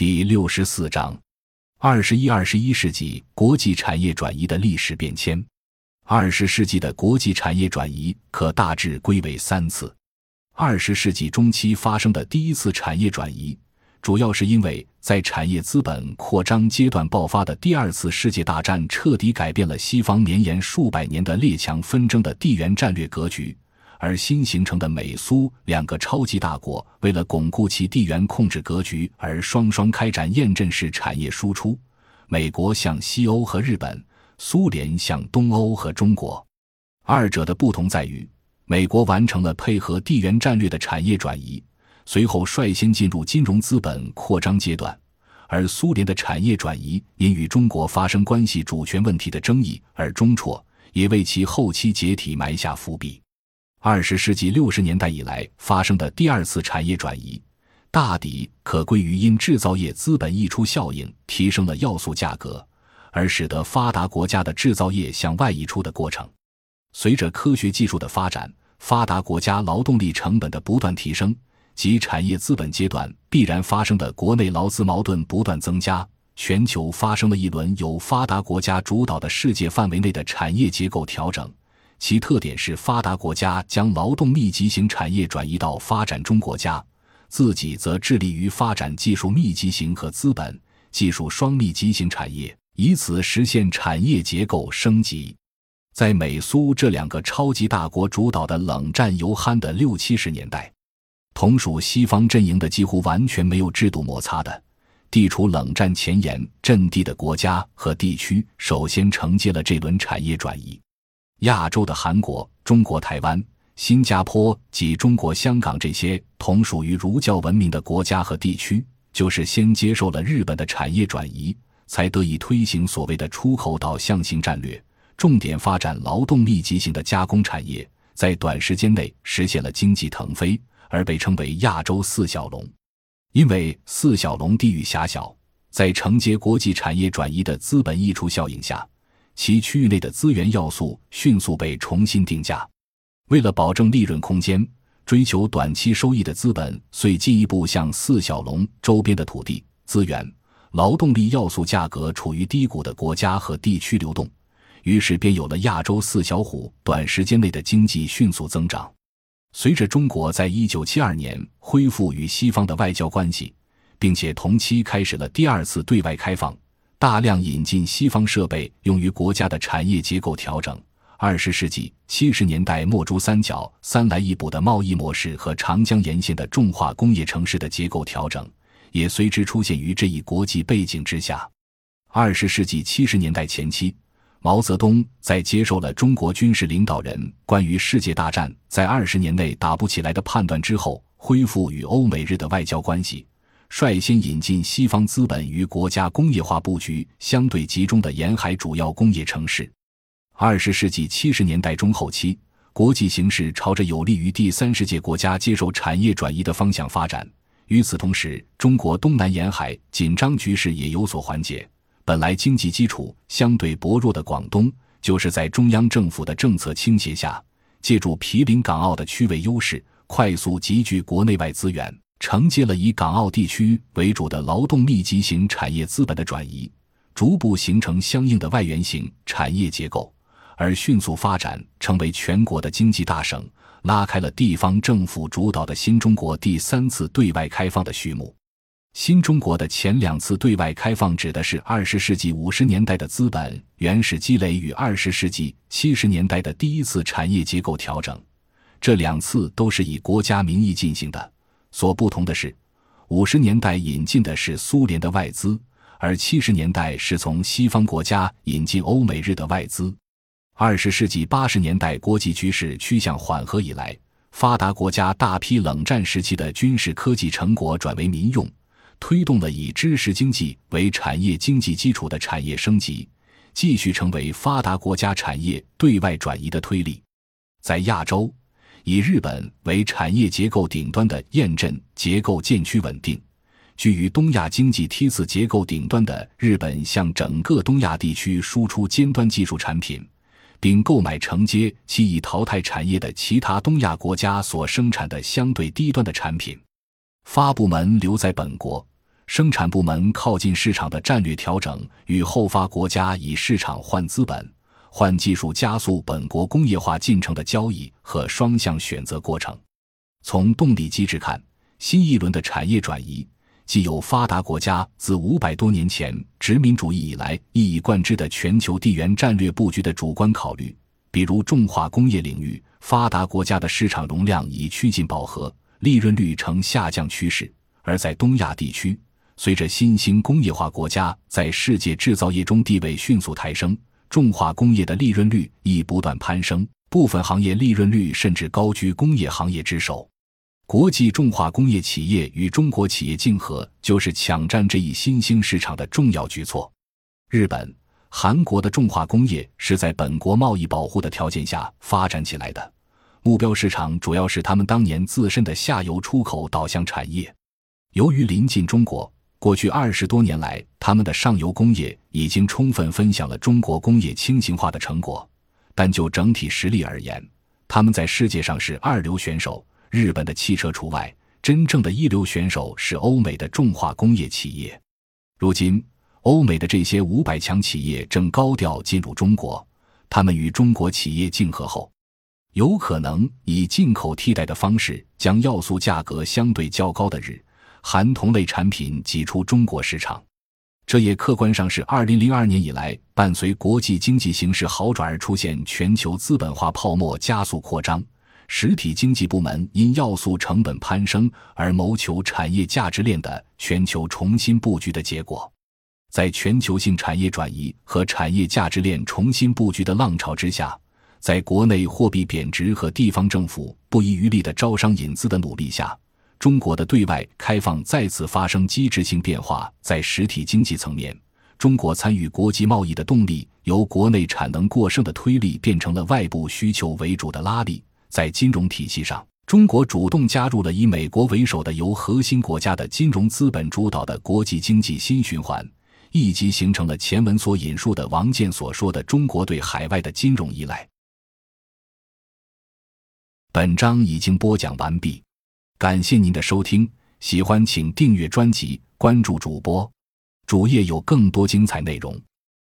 第六十四章：二十一、二十一世纪国际产业转移的历史变迁。二十世纪的国际产业转移可大致归为三次。二十世纪中期发生的第一次产业转移，主要是因为在产业资本扩张阶段爆发的第二次世界大战，彻底改变了西方绵延数百年的列强纷争的地缘战略格局。而新形成的美苏两个超级大国，为了巩固其地缘控制格局，而双双开展验证式产业输出。美国向西欧和日本，苏联向东欧和中国。二者的不同在于，美国完成了配合地缘战略的产业转移，随后率先进入金融资本扩张阶段；而苏联的产业转移因与中国发生关系主权问题的争议而中辍，也为其后期解体埋下伏笔。二十世纪六十年代以来发生的第二次产业转移，大抵可归于因制造业资本溢出效应提升了要素价格，而使得发达国家的制造业向外溢出的过程。随着科学技术的发展，发达国家劳动力成本的不断提升及产业资本阶段必然发生的国内劳资矛盾不断增加，全球发生了一轮由发达国家主导的世界范围内的产业结构调整。其特点是，发达国家将劳动密集型产业转移到发展中国家，自己则致力于发展技术密集型和资本技术双密集型产业，以此实现产业结构升级。在美苏这两个超级大国主导的冷战犹酣的六七十年代，同属西方阵营的几乎完全没有制度摩擦的、地处冷战前沿阵地的国家和地区，首先承接了这轮产业转移。亚洲的韩国、中国台湾、新加坡及中国香港这些同属于儒教文明的国家和地区，就是先接受了日本的产业转移，才得以推行所谓的出口导向型战略，重点发展劳动密集型的加工产业，在短时间内实现了经济腾飞，而被称为亚洲四小龙。因为四小龙地域狭小，在承接国际产业转移的资本溢出效应下。其区域内的资源要素迅速被重新定价，为了保证利润空间，追求短期收益的资本遂进一步向四小龙周边的土地、资源、劳动力要素价格处于低谷的国家和地区流动，于是便有了亚洲四小虎短时间内的经济迅速增长。随着中国在一九七二年恢复与西方的外交关系，并且同期开始了第二次对外开放。大量引进西方设备用于国家的产业结构调整。二十世纪七十年代末，珠三角三来一补的贸易模式和长江沿线的重化工业城市的结构调整，也随之出现于这一国际背景之下。二十世纪七十年代前期，毛泽东在接受了中国军事领导人关于世界大战在二十年内打不起来的判断之后，恢复与欧美日的外交关系。率先引进西方资本于国家工业化布局相对集中的沿海主要工业城市。二十世纪七十年代中后期，国际形势朝着有利于第三世界国家接受产业转移的方向发展。与此同时，中国东南沿海紧张局势也有所缓解。本来经济基础相对薄弱的广东，就是在中央政府的政策倾斜下，借助毗邻港澳的区位优势，快速集聚国内外资源。承接了以港澳地区为主的劳动密集型产业资本的转移，逐步形成相应的外源型产业结构，而迅速发展成为全国的经济大省，拉开了地方政府主导的新中国第三次对外开放的序幕。新中国的前两次对外开放指的是二十世纪五十年代的资本原始积累与二十世纪七十年代的第一次产业结构调整，这两次都是以国家名义进行的。所不同的是，五十年代引进的是苏联的外资，而七十年代是从西方国家引进欧美日的外资。二十世纪八十年代国际局势趋向缓和以来，发达国家大批冷战时期的军事科技成果转为民用，推动了以知识经济为产业经济基础的产业升级，继续成为发达国家产业对外转移的推力。在亚洲。以日本为产业结构顶端的验证结构渐趋稳定，居于东亚经济梯次结构顶端的日本向整个东亚地区输出尖端技术产品，并购买承接其已淘汰产业的其他东亚国家所生产的相对低端的产品。发部门留在本国，生产部门靠近市场的战略调整与后发国家以市场换资本、换技术加速本国工业化进程的交易和双向选择过程。从动力机制看，新一轮的产业转移。既有发达国家自五百多年前殖民主义以来一以贯之的全球地缘战略布局的主观考虑，比如重化工业领域，发达国家的市场容量已趋近饱和，利润率呈下降趋势；而在东亚地区，随着新兴工业化国家在世界制造业中地位迅速抬升，重化工业的利润率亦不断攀升，部分行业利润率甚至高居工业行业之首。国际重化工业企业与中国企业竞合，就是抢占这一新兴市场的重要举措。日本、韩国的重化工业是在本国贸易保护的条件下发展起来的，目标市场主要是他们当年自身的下游出口导向产业。由于临近中国，过去二十多年来，他们的上游工业已经充分分享了中国工业轻型化的成果，但就整体实力而言，他们在世界上是二流选手。日本的汽车除外，真正的一流选手是欧美的重化工业企业。如今，欧美的这些五百强企业正高调进入中国，他们与中国企业竞合后，有可能以进口替代的方式，将要素价格相对较高的日、含同类产品挤出中国市场。这也客观上是二零零二年以来，伴随国际经济形势好转而出现全球资本化泡沫加速扩张。实体经济部门因要素成本攀升而谋求产业价值链的全球重新布局的结果，在全球性产业转移和产业价值链重新布局的浪潮之下，在国内货币贬值和地方政府不遗余力的招商引资的努力下，中国的对外开放再次发生机制性变化。在实体经济层面，中国参与国际贸易的动力由国内产能过剩的推力变成了外部需求为主的拉力。在金融体系上，中国主动加入了以美国为首的由核心国家的金融资本主导的国际经济新循环，以及形成了前文所引述的王健所说的中国对海外的金融依赖。本章已经播讲完毕，感谢您的收听，喜欢请订阅专辑，关注主播，主页有更多精彩内容。